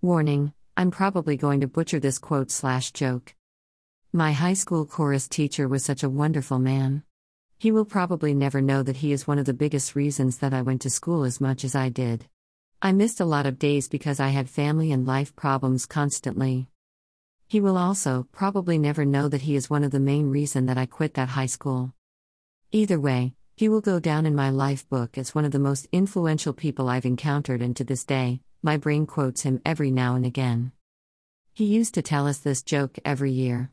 Warning I'm probably going to butcher this quote slash joke. My high school chorus teacher was such a wonderful man. He will probably never know that he is one of the biggest reasons that I went to school as much as I did. I missed a lot of days because I had family and life problems constantly. He will also probably never know that he is one of the main reason that I quit that high school. Either way, he will go down in my life book as one of the most influential people I've encountered and to this day, my brain quotes him every now and again. He used to tell us this joke every year.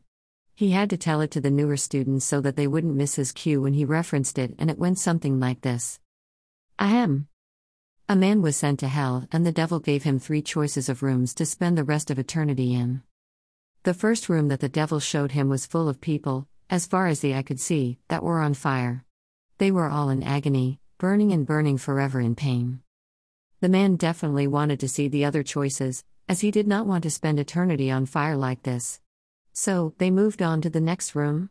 He had to tell it to the newer students so that they wouldn't miss his cue when he referenced it, and it went something like this Ahem. A man was sent to hell, and the devil gave him three choices of rooms to spend the rest of eternity in. The first room that the devil showed him was full of people, as far as the eye could see, that were on fire. They were all in agony, burning and burning forever in pain. The man definitely wanted to see the other choices, as he did not want to spend eternity on fire like this. So, they moved on to the next room.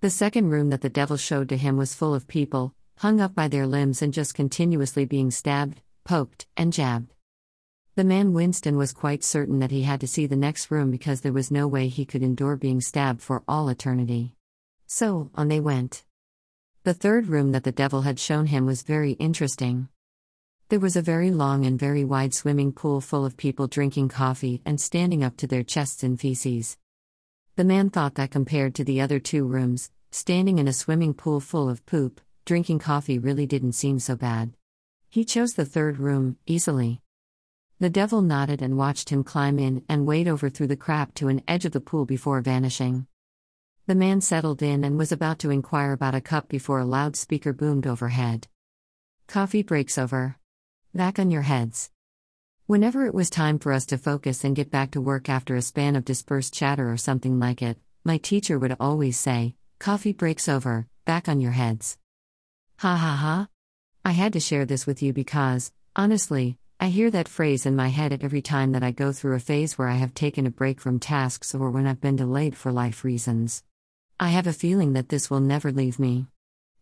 The second room that the devil showed to him was full of people, hung up by their limbs and just continuously being stabbed, poked, and jabbed. The man Winston was quite certain that he had to see the next room because there was no way he could endure being stabbed for all eternity. So, on they went. The third room that the devil had shown him was very interesting. There was a very long and very wide swimming pool full of people drinking coffee and standing up to their chests in feces. The man thought that compared to the other two rooms, standing in a swimming pool full of poop, drinking coffee really didn't seem so bad. He chose the third room, easily. The devil nodded and watched him climb in and wade over through the crap to an edge of the pool before vanishing. The man settled in and was about to inquire about a cup before a loudspeaker boomed overhead. Coffee breaks over. Back on your heads. Whenever it was time for us to focus and get back to work after a span of dispersed chatter or something like it, my teacher would always say, Coffee breaks over, back on your heads. Ha ha ha. I had to share this with you because, honestly, I hear that phrase in my head at every time that I go through a phase where I have taken a break from tasks or when I've been delayed for life reasons. I have a feeling that this will never leave me.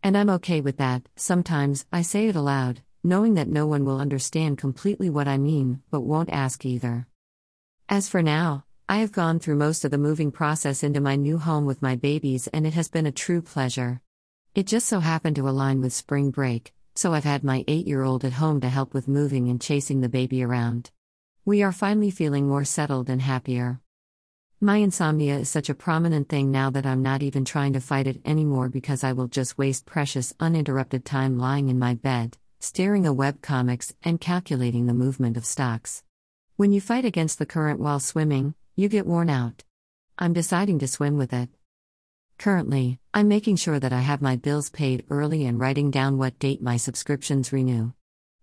And I'm okay with that, sometimes I say it aloud knowing that no one will understand completely what I mean, but won't ask either. As for now, I have gone through most of the moving process into my new home with my babies, and it has been a true pleasure. It just so happened to align with spring break, so I've had my eight year old at home to help with moving and chasing the baby around. We are finally feeling more settled and happier. My insomnia is such a prominent thing now that I'm not even trying to fight it anymore because I will just waste precious, uninterrupted time lying in my bed staring at web comics, and calculating the movement of stocks. When you fight against the current while swimming, you get worn out. I'm deciding to swim with it. Currently, I'm making sure that I have my bills paid early and writing down what date my subscriptions renew.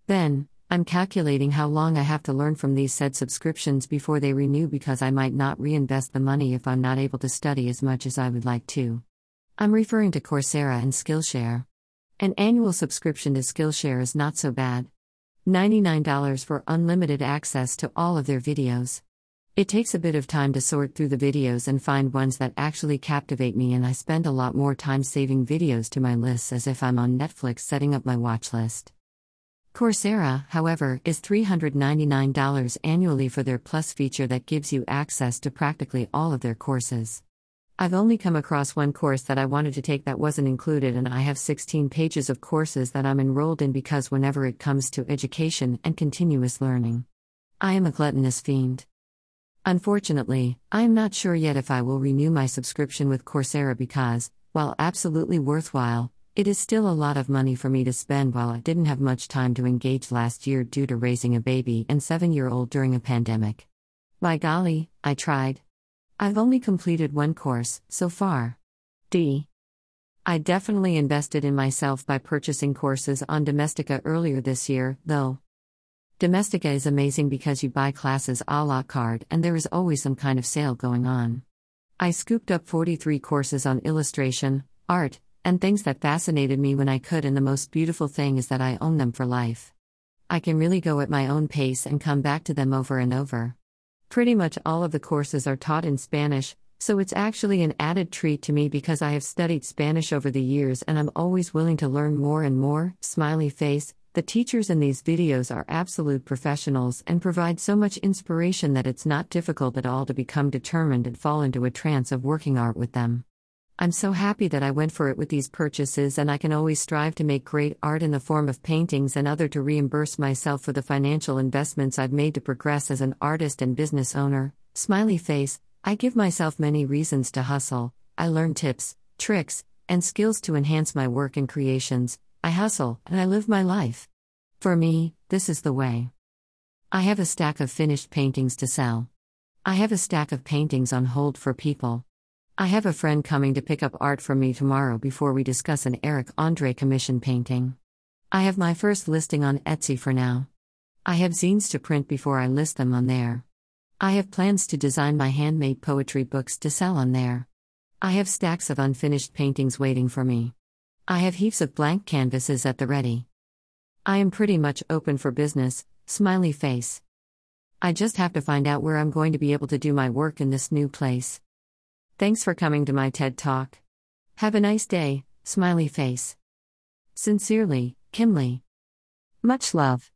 Then, I'm calculating how long I have to learn from these said subscriptions before they renew because I might not reinvest the money if I'm not able to study as much as I would like to. I'm referring to Coursera and Skillshare. An annual subscription to Skillshare is not so bad. $99 for unlimited access to all of their videos. It takes a bit of time to sort through the videos and find ones that actually captivate me, and I spend a lot more time saving videos to my lists as if I'm on Netflix setting up my watch list. Coursera, however, is $399 annually for their Plus feature that gives you access to practically all of their courses. I've only come across one course that I wanted to take that wasn't included, and I have 16 pages of courses that I'm enrolled in because whenever it comes to education and continuous learning, I am a gluttonous fiend. Unfortunately, I am not sure yet if I will renew my subscription with Coursera because, while absolutely worthwhile, it is still a lot of money for me to spend while I didn't have much time to engage last year due to raising a baby and seven year old during a pandemic. By golly, I tried. I've only completed one course so far. D. I definitely invested in myself by purchasing courses on Domestika earlier this year, though. Domestika is amazing because you buy classes a la carte and there is always some kind of sale going on. I scooped up 43 courses on illustration, art, and things that fascinated me when I could, and the most beautiful thing is that I own them for life. I can really go at my own pace and come back to them over and over. Pretty much all of the courses are taught in Spanish, so it's actually an added treat to me because I have studied Spanish over the years and I'm always willing to learn more and more. Smiley face, The teachers in these videos are absolute professionals and provide so much inspiration that it's not difficult at all to become determined and fall into a trance of working art with them. I'm so happy that I went for it with these purchases, and I can always strive to make great art in the form of paintings and other to reimburse myself for the financial investments I've made to progress as an artist and business owner. Smiley face, I give myself many reasons to hustle. I learn tips, tricks, and skills to enhance my work and creations. I hustle, and I live my life. For me, this is the way. I have a stack of finished paintings to sell. I have a stack of paintings on hold for people. I have a friend coming to pick up art from me tomorrow before we discuss an Eric Andre commission painting. I have my first listing on Etsy for now. I have zines to print before I list them on there. I have plans to design my handmade poetry books to sell on there. I have stacks of unfinished paintings waiting for me. I have heaps of blank canvases at the ready. I am pretty much open for business, smiley face. I just have to find out where I'm going to be able to do my work in this new place. Thanks for coming to my TED Talk. Have a nice day, smiley face. Sincerely, Kimley. Much love.